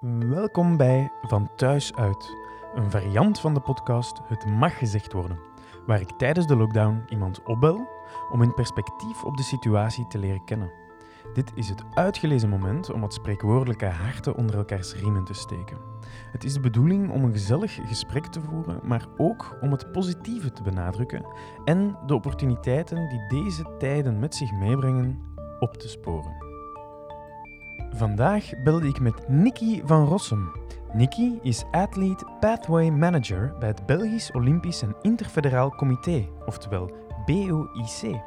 Welkom bij Van Thuis Uit, een variant van de podcast Het Mag Gezegd Worden, waar ik tijdens de lockdown iemand opbel om hun perspectief op de situatie te leren kennen. Dit is het uitgelezen moment om wat spreekwoordelijke harten onder elkaars riemen te steken. Het is de bedoeling om een gezellig gesprek te voeren, maar ook om het positieve te benadrukken en de opportuniteiten die deze tijden met zich meebrengen op te sporen. Vandaag belde ik met Nikki van Rossum. Nikki is Athlete Pathway Manager bij het Belgisch Olympisch en Interfederaal Comité, oftewel BOIC.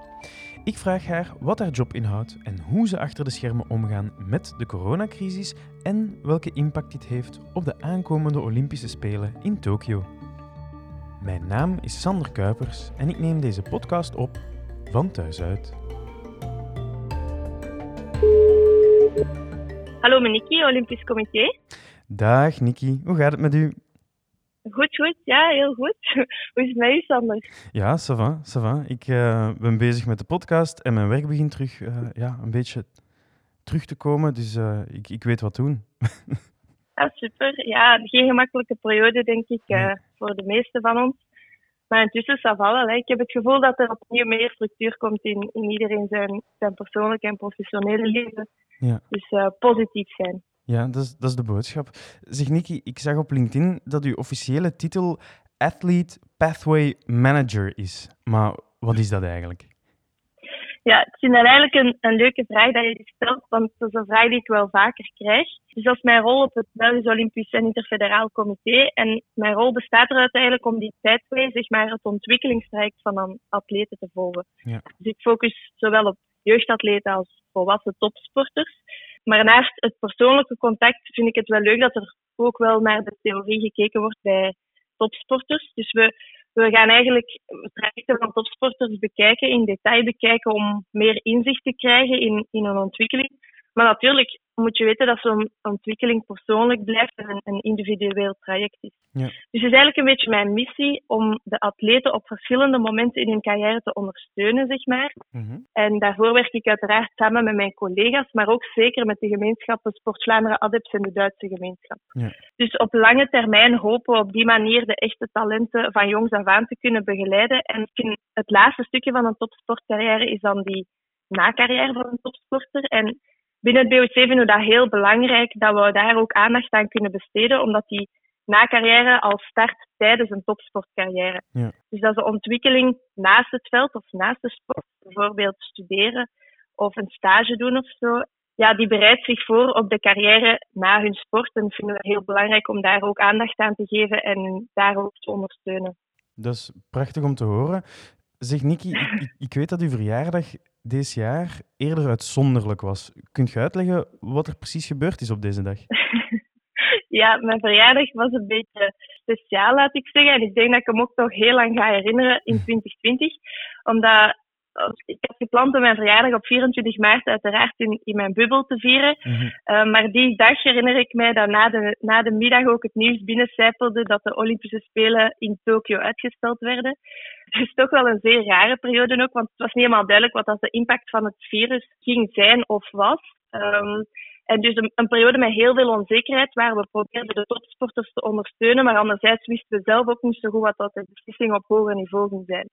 Ik vraag haar wat haar job inhoudt en hoe ze achter de schermen omgaan met de coronacrisis en welke impact dit heeft op de aankomende Olympische Spelen in Tokio. Mijn naam is Sander Kuipers en ik neem deze podcast op van thuis uit. Hallo, Nikki, Olympisch Comité. Dag Nikki, hoe gaat het met u? Goed, goed. Ja, heel goed. Hoe is het met u, Sander? Ja, ça va, ça va. Ik uh, ben bezig met de podcast en mijn werk begint terug uh, ja, een beetje terug te komen, dus uh, ik, ik weet wat doen. ah, super. Ja, geen gemakkelijke periode, denk ik, nee. voor de meeste van ons. Maar intussen, va wel. Hè. Ik heb het gevoel dat er opnieuw meer structuur komt in, in iedereen zijn, zijn persoonlijke en professionele leven. Ja. Dus positief zijn. Ja, dat is, dat is de boodschap. Zeg Nikki, ik zag op LinkedIn dat uw officiële titel Athlete Pathway Manager is. Maar wat is dat eigenlijk? Ja, ik vind dat eigenlijk een, een leuke vraag dat je die stelt, want dat is een vraag die ik wel vaker krijg. Dus dat is mijn rol op het Belgisch Olympisch en Interfederaal Comité. En mijn rol bestaat eruit eigenlijk om die pathway, zeg maar, het ontwikkelingstraject van een atleten te volgen. Ja. Dus ik focus zowel op jeugdatleten als volwassen topsporters. Maar naast het persoonlijke contact vind ik het wel leuk dat er ook wel naar de theorie gekeken wordt bij topsporters. Dus we, we gaan eigenlijk trajecten van topsporters bekijken, in detail bekijken, om meer inzicht te krijgen in, in een ontwikkeling. Maar natuurlijk moet je weten dat zo'n ontwikkeling persoonlijk blijft en een, individueel traject is. Ja. Dus het is eigenlijk een beetje mijn missie om de atleten op verschillende momenten in hun carrière te ondersteunen, zeg maar. Mm-hmm. En daarvoor werk ik uiteraard samen met mijn collega's, maar ook zeker met de gemeenschappen Sport Vlaanderen Adeps en de Duitse gemeenschap. Ja. Dus op lange termijn hopen we op die manier de echte talenten van jongs af aan te kunnen begeleiden. En het laatste stukje van een topsportcarrière is dan die na-carrière van een topsporter. En binnen het BOC vinden we dat heel belangrijk dat we daar ook aandacht aan kunnen besteden, omdat die na carrière al start tijdens een topsportcarrière. Ja. Dus dat is een ontwikkeling naast het veld of naast de sport, bijvoorbeeld studeren of een stage doen of zo. Ja, die bereidt zich voor op de carrière na hun sport en vinden we heel belangrijk om daar ook aandacht aan te geven en daar ook te ondersteunen. Dat is prachtig om te horen. Zeg Nikki, ik, ik weet dat uw verjaardag deze jaar eerder uitzonderlijk was. Kunt je uitleggen wat er precies gebeurd is op deze dag? ja, mijn verjaardag was een beetje speciaal, laat ik zeggen. En ik denk dat ik hem ook nog heel lang ga herinneren in 2020. Omdat ik had gepland om mijn verjaardag op 24 maart uiteraard in, in mijn bubbel te vieren. Mm maar die dag herinner ik mij dat na de, na de middag ook het nieuws binnencijpelde dat de Olympische Spelen in Tokio uitgesteld werden. Het is toch wel een zeer rare periode ook, want het was niet helemaal duidelijk wat dat de impact van het virus ging zijn of was. Um, en dus een, een, periode met heel veel onzekerheid, waar we probeerden de topsporters te ondersteunen, maar anderzijds wisten we zelf ook niet zo goed wat dat de beslissing op hoger niveau ging zijn.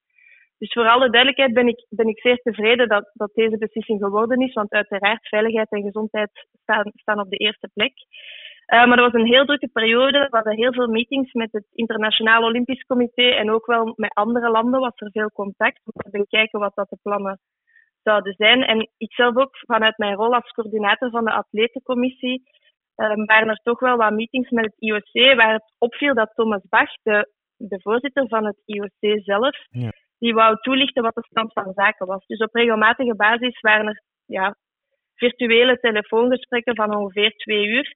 Dus voor alle duidelijkheid ben ik, ben ik zeer tevreden dat, dat deze beslissing geworden is, want uiteraard veiligheid en gezondheid staan, staan op de eerste plek. Uh, maar dat was een heel drukke periode. We hadden heel veel meetings met het Internationaal Olympisch Comité en ook wel met andere landen was er veel contact om te bekijken wat dat de plannen zouden zijn. En ik zelf ook vanuit mijn rol als coördinator van de atletencommissie um, waren er toch wel wat meetings met het IOC waar het opviel dat Thomas Bach, de, de voorzitter van het IOC zelf, ja die wou toelichten wat de stand van zaken was. Dus op regelmatige basis waren er ja, virtuele telefoongesprekken van ongeveer twee uur,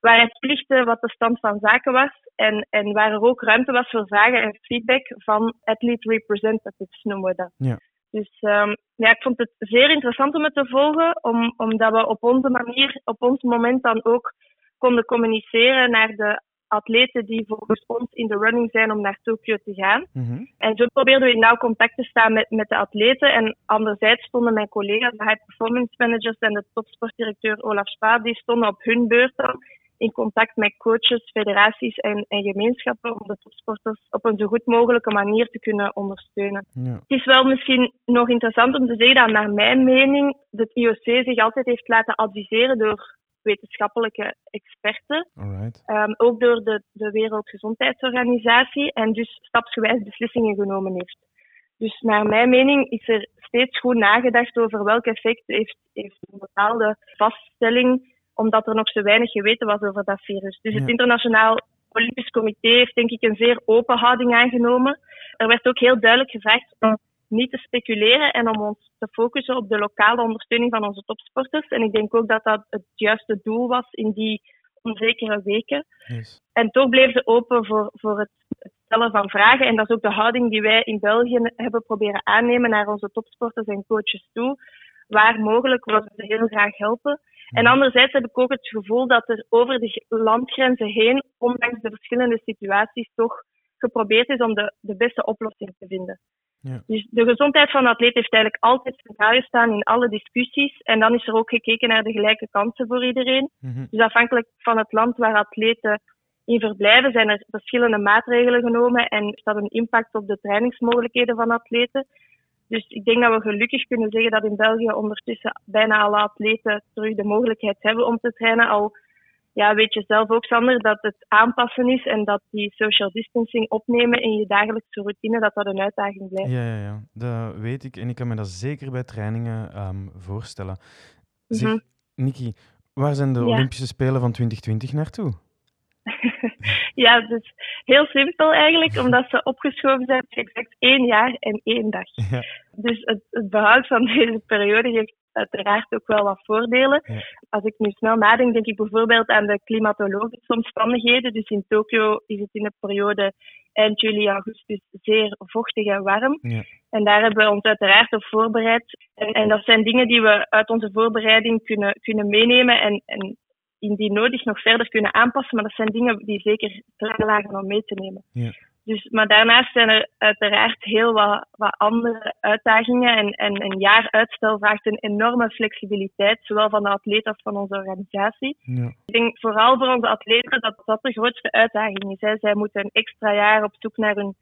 waar hij toelichtte wat de stand van zaken was en, en waar er ook ruimte was voor vragen en feedback van athlete representatives, noemen we dat. Ja. Dus um, ja, ik vond het zeer interessant om het te volgen, om, omdat we op onze manier, op ons moment dan ook konden communiceren naar de atleten die volgens ons in de running zijn om naar Tokio te gaan. Mhm. En zo probeerden we in nauw contact te staan met, met de atleten. En anderzijds stonden mijn collega's, de high performance managers en de topsportdirecteur Olaf Spa, die stonden op hun beurt dan in contact met coaches, federaties en, en gemeenschappen om de topsporters op een zo goed mogelijke manier te kunnen ondersteunen. Ja. Het is wel misschien nog interessant om te zeggen dat naar mijn mening het IOC zich altijd heeft laten adviseren door wetenschappelijke experten, um, ook door de, de Wereldgezondheidsorganisatie en dus stapsgewijs beslissingen genomen heeft. Dus naar mijn mening is er steeds goed nagedacht over welk effect heeft, heeft een bepaalde vaststelling, omdat er nog zo weinig geweten was over dat virus. Dus het. Internationaal Olympisch Comité heeft denk ik een zeer open houding aangenomen. Er werd ook heel duidelijk gevraagd om niet te speculeren en om ons te focussen op de lokale ondersteuning van onze topsporters. En ik denk ook dat dat het juiste doel was in die onzekere weken. Yes. En toch bleef ze open voor, voor het, stellen van vragen. En dat is ook de houding die wij in België hebben proberen aannemen naar onze topsporters en coaches toe. Waar mogelijk willen we ze heel graag helpen. En anderzijds heb ik ook het gevoel dat er over de landgrenzen heen, ondanks de verschillende situaties, toch geprobeerd is om de, de beste oplossing te vinden. Ja. Dus de gezondheid van de atleet heeft eigenlijk altijd centraal gestaan in alle discussies. En dan is er ook gekeken naar de gelijke kansen voor iedereen. Mhm. Dus afhankelijk van het land waar atleten in verblijven, zijn er verschillende maatregelen genomen en heeft dat een impact op de trainingsmogelijkheden van atleten. Dus ik denk dat we gelukkig kunnen zeggen dat in België ondertussen bijna alle atleten terug de mogelijkheid hebben om te trainen. Al ja, weet je zelf ook, Sander, dat het aanpassen is en dat die social distancing opnemen in je dagelijkse routine, dat dat een uitdaging blijft. Ja, ja, ja, dat weet ik. En ik kan me dat zeker bij trainingen ehm, voorstellen. Zeg, Mhm. Niki, waar zijn de Ja. Olympische Spelen van 2020 naartoe? Ja, dus heel simpel eigenlijk, omdat ze opgeschoven zijn exact één jaar en één dag. Ja. Dus het, het behoud van deze periode heeft uiteraard ook wel wat voordelen. Ja. Als ik nu snel nadenk, denk ik bijvoorbeeld aan de klimatologische omstandigheden. Dus in Tokio is het in de periode eind juli, augustus zeer vochtig en warm. Ja. En daar hebben we ons uiteraard op voorbereid. En, en dat zijn dingen die we uit onze voorbereiding kunnen, kunnen meenemen en, en indien nodig nog verder kunnen aanpassen. Maar dat zijn dingen die zeker klein lagen om mee te nemen. Ja. Dus, maar daarnaast zijn er uiteraard heel wat, wat andere uitdagingen. En, en een jaar uitstel vraagt een enorme flexibiliteit, zowel van de atleet als van onze organisatie. Ja. Ik denk vooral voor onze atleten dat dat de grootste uitdaging is. Hè. Zij moeten een extra jaar op zoek naar hun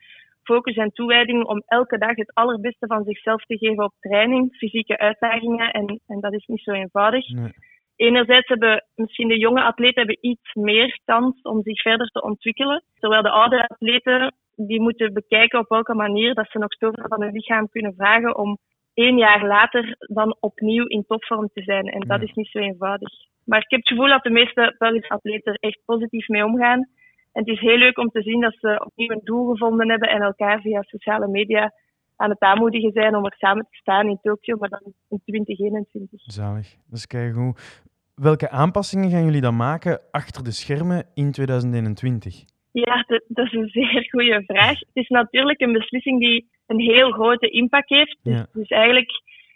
focus en toewijding om elke dag het allerbeste van zichzelf te geven op training, fysieke uitdagingen. En, en dat is niet zo eenvoudig. Nee. Enerzijds hebben misschien de jonge atleten hebben iets meer kans om zich verder te ontwikkelen. Terwijl de oude atleten die moeten bekijken op welke manier dat ze nog zoveel van hun lichaam kunnen vragen om één jaar later dan opnieuw in topvorm te zijn. En dat is niet zo eenvoudig. Maar ik heb het gevoel dat de meeste Belgische atleten er echt positief mee omgaan. En het is heel leuk om te zien dat ze opnieuw een doel gevonden hebben en elkaar via sociale media aan het aanmoedigen zijn om er samen te staan in Tokio, maar dan in 2021. Zalig. Dat is keigoed. Welke aanpassingen gaan jullie dan maken achter de schermen in 2021? Ja, dat, dat is een zeer goede vraag. Het is natuurlijk een beslissing die een heel grote impact heeft. Dus, Ja. dus eigenlijk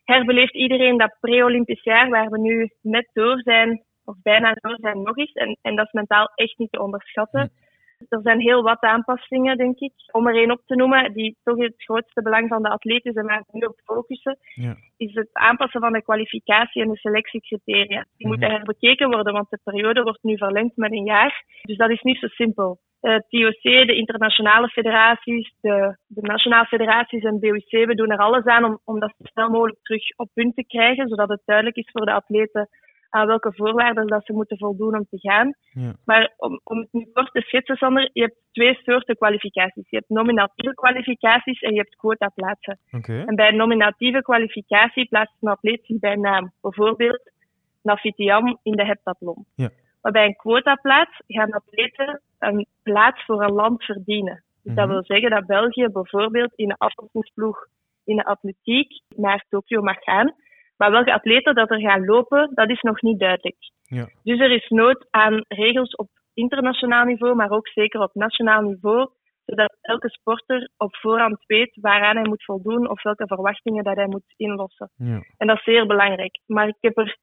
herbeleeft iedereen dat pre-Olympisch jaar waar we nu net door zijn, of bijna door zijn nog eens. En, en dat is mentaal echt niet te onderschatten. Er zijn heel wat aanpassingen, denk ik. Om er één op te noemen, die toch het grootste belang van de atleet is en waar we nu op focussen, Ja. is het aanpassen van de kwalificatie en de selectiecriteria. Die moeten Mhm. herbekeken worden, want de periode wordt nu verlengd met een jaar. Dus dat is niet zo simpel. Eh, Het IOC, de internationale federaties, de, de nationale federaties en BOC, we doen er alles aan om, om dat zo snel mogelijk terug op punt te krijgen, zodat het duidelijk is voor de atleten aan welke voorwaarden dat ze moeten voldoen om te gaan. Ja. Maar om, om het nu kort te schetsen, Sander, je hebt twee soorten kwalificaties. Je hebt nominatieve kwalificaties en je hebt quotaplaatsen. Oké. En bij een nominatieve kwalificatie plaatst een atleet zich bij naam. Bijvoorbeeld Nafitiam in de heptathlon. Ja. Maar bij een quotaplaats gaan atleten een plaats voor een land verdienen. Dus dat Mhm. wil zeggen dat België bijvoorbeeld in de afstandsploeg in de atletiek naar Tokio mag gaan. Maar welke atleten dat er gaan lopen, dat is nog niet duidelijk. Ja. Dus er is nood aan regels op internationaal niveau, maar ook zeker op nationaal niveau, zodat elke sporter op voorhand weet waaraan hij moet voldoen of welke verwachtingen dat hij moet inlossen. Ja. En dat is zeer belangrijk. Maar ik heb er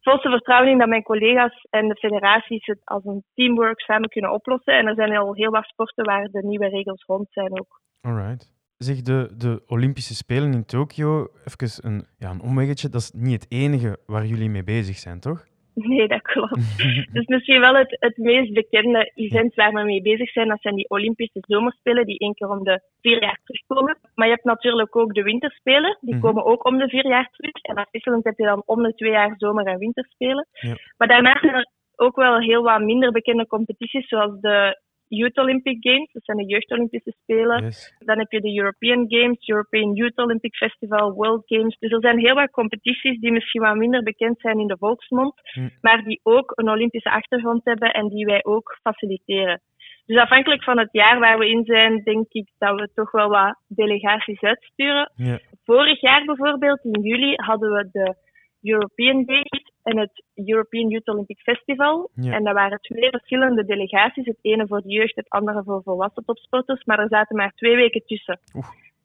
volste vertrouwen in dat mijn collega's en de federaties het als een teamwork samen kunnen oplossen. En er zijn al heel wat sporten waar de nieuwe regels rond zijn ook. Alright. Zeg, de, de Olympische Spelen in Tokio, even een, ja, een omweggetje, dat is niet het enige waar jullie mee bezig zijn, toch? Nee, dat klopt. dus misschien wel het, het meest bekende event waar we mee bezig zijn, dat zijn die Olympische Zomerspelen, die één keer om de vier jaar terugkomen. Maar je hebt natuurlijk ook de Winterspelen, die mhm. komen ook om de vier jaar terug. En afwisselend heb je dan om de twee jaar Zomer- en Winterspelen. Ja. Maar daarnaast zijn er ook wel heel wat minder bekende competities, zoals de Youth Olympic Games, dat zijn de jeugdolympische spelen. Dan heb je de European Games, European Youth Olympic Festival, World Games. Dus er zijn heel wat competities die misschien wat minder bekend zijn in de volksmond, hm. maar die ook een Olympische achtergrond hebben en die wij ook faciliteren. Dus afhankelijk van het jaar waar we in zijn, denk ik dat we toch wel wat delegaties uitsturen. Vorig jaar bijvoorbeeld, in juli, hadden we de European Games en het European Youth Olympic Festival. En dat waren twee verschillende delegaties. Het ene voor de jeugd, het andere voor volwassen topsporters. Maar er zaten maar twee weken tussen.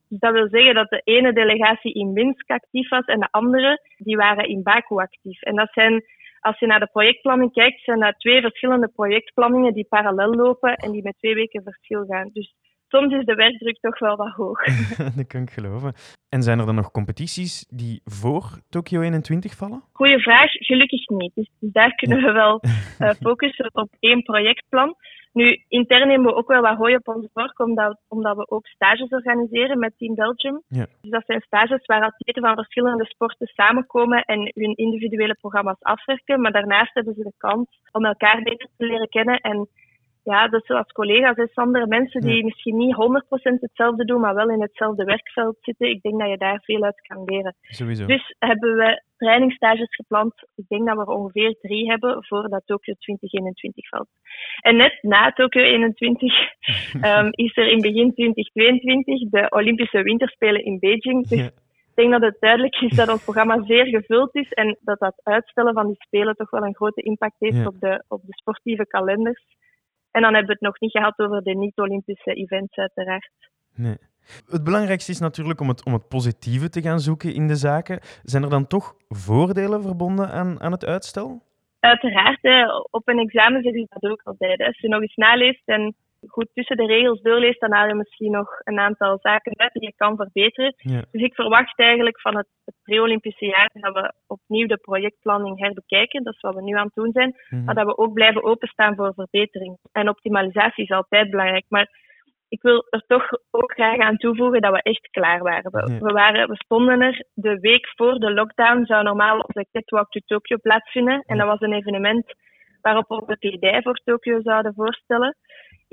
Dus dat wil zeggen dat de ene delegatie in Minsk actief was en de andere die waren in Baku actief. En dat zijn, als je naar de projectplanning kijkt, zijn dat twee verschillende projectplanningen die parallel lopen en die met twee weken verschil gaan. Dus soms is de werkdruk toch wel wat hoog. dat kan ik geloven. En zijn er dan nog competities die voor Tokio 21 vallen? Goeie vraag. Gelukkig niet. Dus, daar kunnen we wel uh, focussen op één projectplan. Nu, intern nemen we ook wel wat hooi op onze vork, omdat, omdat we ook stages organiseren met Team Belgium. Ja. Dus dat zijn stages waar atleten van verschillende sporten samenkomen en hun individuele programma's afwerken. Maar daarnaast hebben ze de kans om elkaar beter te leren kennen en ja, dus zoals collega's is andere mensen die misschien niet 100% hetzelfde doen, maar wel in hetzelfde werkveld zitten. Ik denk dat je daar veel uit kan leren. Sowieso. Dus hebben we trainingstages gepland. Ik denk dat we er ongeveer drie hebben voordat Tokio 2021 valt. En net na Tokio 21 um, is er in begin 2022 de Olympische Winterspelen in Beijing. Dus ik denk dat het duidelijk is dat ons programma zeer gevuld is en dat dat uitstellen van die spelen toch wel een grote impact heeft op, de, op de sportieve kalenders. En dan hebben we het nog niet gehad over de niet-Olympische events, uiteraard. Nee. Het belangrijkste is natuurlijk om het, om het positieve te gaan zoeken in de zaken. Zijn er dan toch voordelen verbonden aan, aan het uitstel? Uiteraard. Op een examen zeg ik dat ook altijd. Als je nog eens naleest en goed tussen de regels doorleest, dan haal je misschien nog een aantal zaken uit die je kan verbeteren. Dus ik verwacht eigenlijk van het, het pre-Olympische jaar dat we opnieuw de projectplanning herbekijken. Dat is wat we nu aan het doen zijn. Mhm. Maar dat we ook blijven openstaan voor verbetering. En optimalisatie is altijd belangrijk. Maar ik wil er toch ook graag aan toevoegen dat we echt klaar waren. We, we, waren, we stonden er de week voor de lockdown, zou normaal onze Catwalk to Tokyo plaatsvinden. En dat was een evenement waarop we de kledij voor Tokio zouden voorstellen.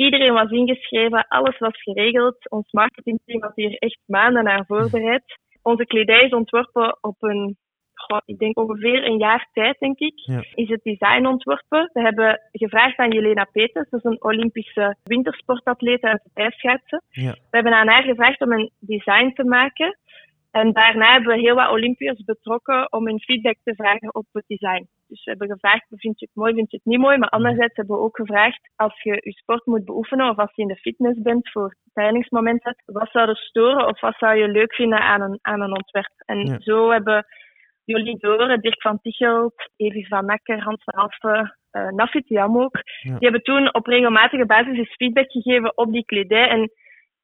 Iedereen was ingeschreven, alles was geregeld. Ons marketingteam had hier echt maanden naar voorbereid. Onze kledij is ontworpen op een, ik denk ongeveer een jaar tijd, denk ik. Is het design ontworpen. We hebben gevraagd aan Jelena Peters, dat is een Olympische wintersportatleet uit het ijsschaatsen. Ja. We hebben aan haar gevraagd om een design te maken en daarna hebben we heel wat Olympiërs betrokken om hun feedback te vragen op het design. Dus we hebben gevraagd, vind je het mooi, vind je het niet mooi? Maar anderzijds hebben we ook gevraagd, als je je sport moet beoefenen of als je in de fitness bent voor trainingsmomenten, wat zou er storen of wat zou je leuk vinden aan een, aan een ontwerp? En zo hebben Jolie Doren, Dirk van Tichelt, Evi van Akker, Hans van Alphen, uh, Nafit Jam ook, die hebben toen op regelmatige basis eens feedback gegeven op die kledij. En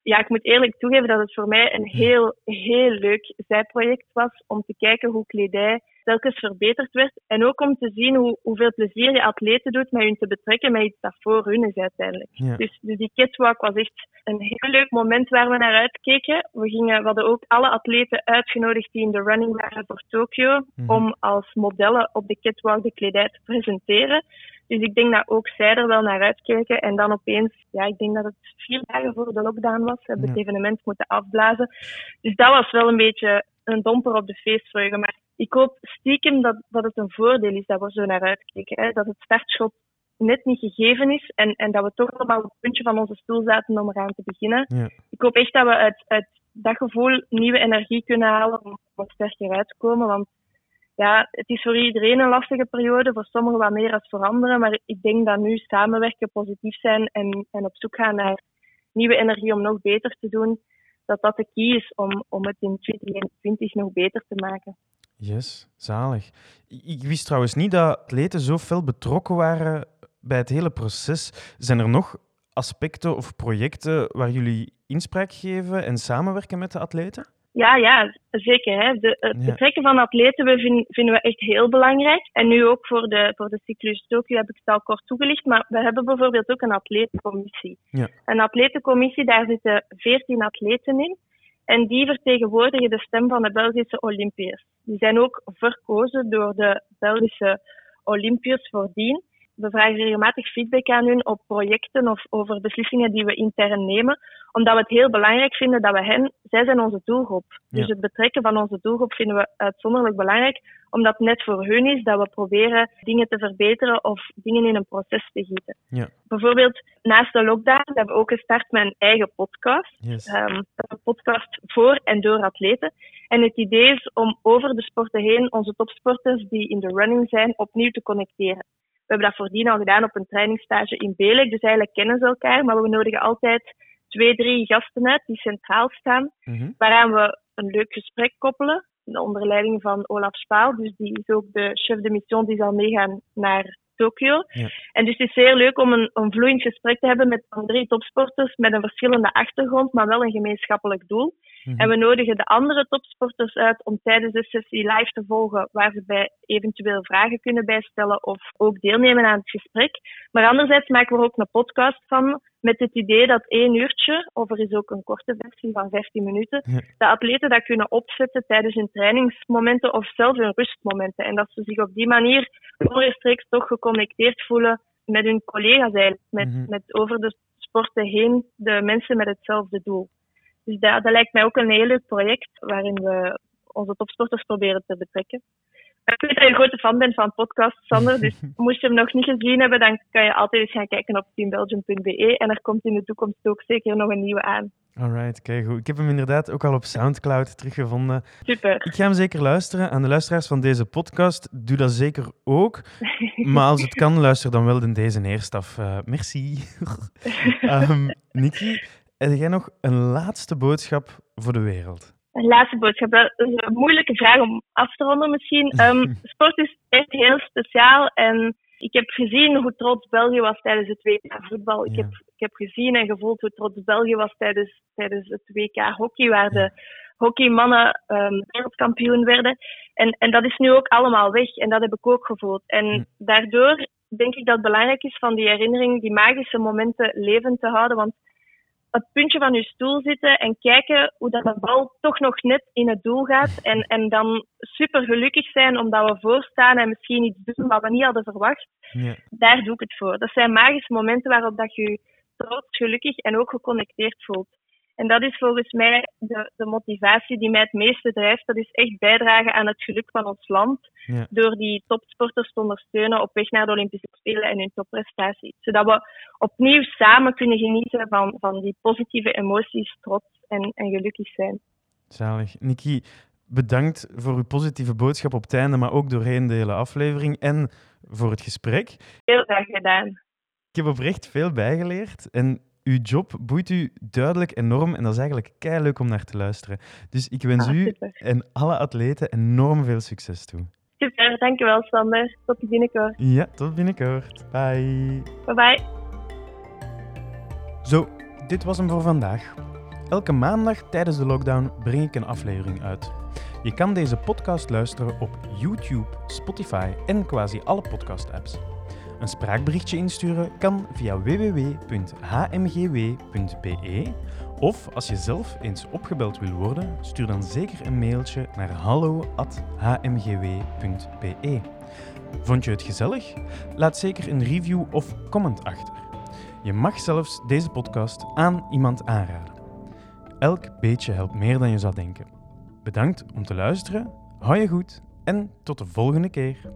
ja, ik moet eerlijk toegeven dat het voor mij een heel, heel leuk zijproject was om te kijken hoe kledij telkens verbeterd werd. En ook om te zien hoe, hoeveel plezier je atleten doet met hun te betrekken met iets dat voor hun is uiteindelijk. Dus, dus die catwalk was echt een heel leuk moment waar we naar uitkeken. We, gingen, we hadden ook alle atleten uitgenodigd die in de running waren voor Tokio, mhm. om als modellen op de catwalk de kledij te presenteren. Dus ik denk dat ook zij er wel naar uitkijken. En dan opeens, ja, ik denk dat het vier dagen voor de lockdown was, hebben we het evenement moeten afblazen. Dus dat was wel een beetje een domper op de feestvreugde. Maar ik hoop stiekem dat, dat het een voordeel is dat we zo naar uitkijken. Hè? Dat het startschot net niet gegeven is en, en dat we toch allemaal op het puntje van onze stoel zaten om eraan te beginnen. Ja. Ik hoop echt dat we uit, uit dat gevoel nieuwe energie kunnen halen om wat sterker uit te komen. Want ja, het is voor iedereen een lastige periode, voor sommigen wat meer dan voor anderen. Maar ik denk dat nu samenwerken, positief zijn en, en op zoek gaan naar nieuwe energie om nog beter te doen, dat dat de key is om, om het in 2021 nog beter te maken. Yes, zalig. Ik wist trouwens niet dat atleten zo fel betrokken waren bij het hele proces. Zijn er nog aspecten of projecten waar jullie inspraak geven en samenwerken met de atleten? Ja, ja, zeker. Hè. De, het Ja. betrekken van atleten we vinden we echt heel belangrijk. En nu ook voor de, voor de cyclus Tokio heb ik het al kort toegelicht. Maar we hebben bijvoorbeeld ook een atletencommissie. Ja. Een atletencommissie, daar zitten 14 atleten in. En die vertegenwoordigen de stem van de Belgische Olympiërs. Die zijn ook verkozen door de Belgische Olympiërs voordien. We vragen regelmatig feedback aan hun op projecten of over beslissingen die we intern nemen, omdat we het heel belangrijk vinden dat we hen, zij zijn onze doelgroep. Dus het betrekken van onze doelgroep vinden we uitzonderlijk belangrijk, omdat het net voor hun is dat we proberen dingen te verbeteren of dingen in een proces te gieten. Ja. Bijvoorbeeld, naast de lockdown hebben we ook gestart met een eigen podcast. Yes. Ehm, een podcast voor en door atleten. En het idee is om over de sporten heen onze topsporters die in de running zijn opnieuw te connecteren. We hebben dat voordien al gedaan op een trainingsstage in Belek, dus eigenlijk kennen ze elkaar, maar we nodigen altijd twee, drie gasten uit die centraal staan, Mhm. waaraan we een leuk gesprek koppelen, onder leiding van Olaf Spaal, dus die is ook de chef de mission die zal meegaan naar Tokio. Ja. En dus het is zeer leuk om een, een vloeiend gesprek te hebben met drie topsporters met een verschillende achtergrond, maar wel een gemeenschappelijk doel. Mhm. En we nodigen de andere topsporters uit om tijdens de sessie live te volgen, waar ze bij eventueel vragen kunnen bijstellen of ook deelnemen aan het gesprek. Maar anderzijds maken we er ook een podcast van met het idee dat één uurtje, of er is ook een korte versie van 15 minuten, Ja. de atleten dat kunnen opzetten tijdens hun trainingsmomenten of zelfs hun rustmomenten. En dat ze zich op die manier onrechtstreeks toch geconnecteerd voelen met hun collega's eigenlijk, met, Mhm. met over de sporten heen de mensen met hetzelfde doel. Dus dat, dat lijkt mij ook een heel leuk project waarin we onze topsporters proberen te betrekken. Ik weet dat je een grote fan bent van podcasts, Sander. Dus moest je hem nog niet gezien hebben, dan kan je altijd eens gaan kijken op teambelgium.be. En er komt in de toekomst ook zeker nog een nieuwe aan. Alright, kijk goed. Ik heb hem inderdaad ook al op Soundcloud teruggevonden. Super. Ik ga hem zeker luisteren. Aan de luisteraars van deze podcast, doe dat zeker ook. Maar als het kan, luister dan wel in deze eerst af. Eh, merci. Ehm Nikki, heb jij nog een laatste boodschap voor de wereld? Een laatste boodschap. Dat is een moeilijke vraag om af te ronden misschien. Ehm, sport is echt heel speciaal. En ik heb gezien hoe trots België was tijdens het WK voetbal. Ik, heb, ik heb gezien en gevoeld hoe trots België was tijdens, tijdens het WK hockey, waar de hockeymannen ehm, wereldkampioen werden. En, en dat is nu ook allemaal weg. En dat heb ik ook gevoeld. En Hm. daardoor denk ik dat het belangrijk is van die herinnering, die magische momenten levend te houden. Want het puntje van je stoel zitten en kijken hoe dat de bal toch nog net in het doel gaat. En, en dan super gelukkig zijn omdat we voorstaan en misschien iets doen wat we niet hadden verwacht. Ja. Daar doe ik het voor. Dat zijn magische momenten waarop dat je je trots, gelukkig en ook geconnecteerd voelt. En dat is volgens mij de, de motivatie die mij het meeste drijft. Dat is echt bijdragen aan het geluk van ons land. Ja. Door die topsporters te ondersteunen op weg naar de Olympische Spelen en hun topprestatie. Zodat we opnieuw samen kunnen genieten van, van die positieve emoties, trots en, en gelukkig zijn. Zalig. Nikki, bedankt voor uw positieve boodschap op het einde, maar ook doorheen de hele aflevering en voor het gesprek. Heel graag gedaan. Ik heb oprecht veel bijgeleerd en uw job boeit u duidelijk enorm en dat is eigenlijk kei leuk om naar te luisteren. Dus ik wens Ah, u en alle atleten enorm veel succes toe. Super, dankjewel Sander. Tot binnenkort. Ja, tot binnenkort. Bye. Bye bye. Zo, dit was hem voor vandaag. Elke maandag tijdens de lockdown breng ik een aflevering uit. Je kan deze podcast luisteren op YouTube, Spotify en quasi alle podcast-apps. Een spraakberichtje insturen kan via www.hmgw.be of als je zelf eens opgebeld wil worden, stuur dan zeker een mailtje naar hallo@hmgw.be. Vond je het gezellig? Laat zeker een review of comment achter. Je mag zelfs deze podcast aan iemand aanraden. Elk beetje helpt meer dan je zou denken. Bedankt om te luisteren, hou je goed en tot de volgende keer.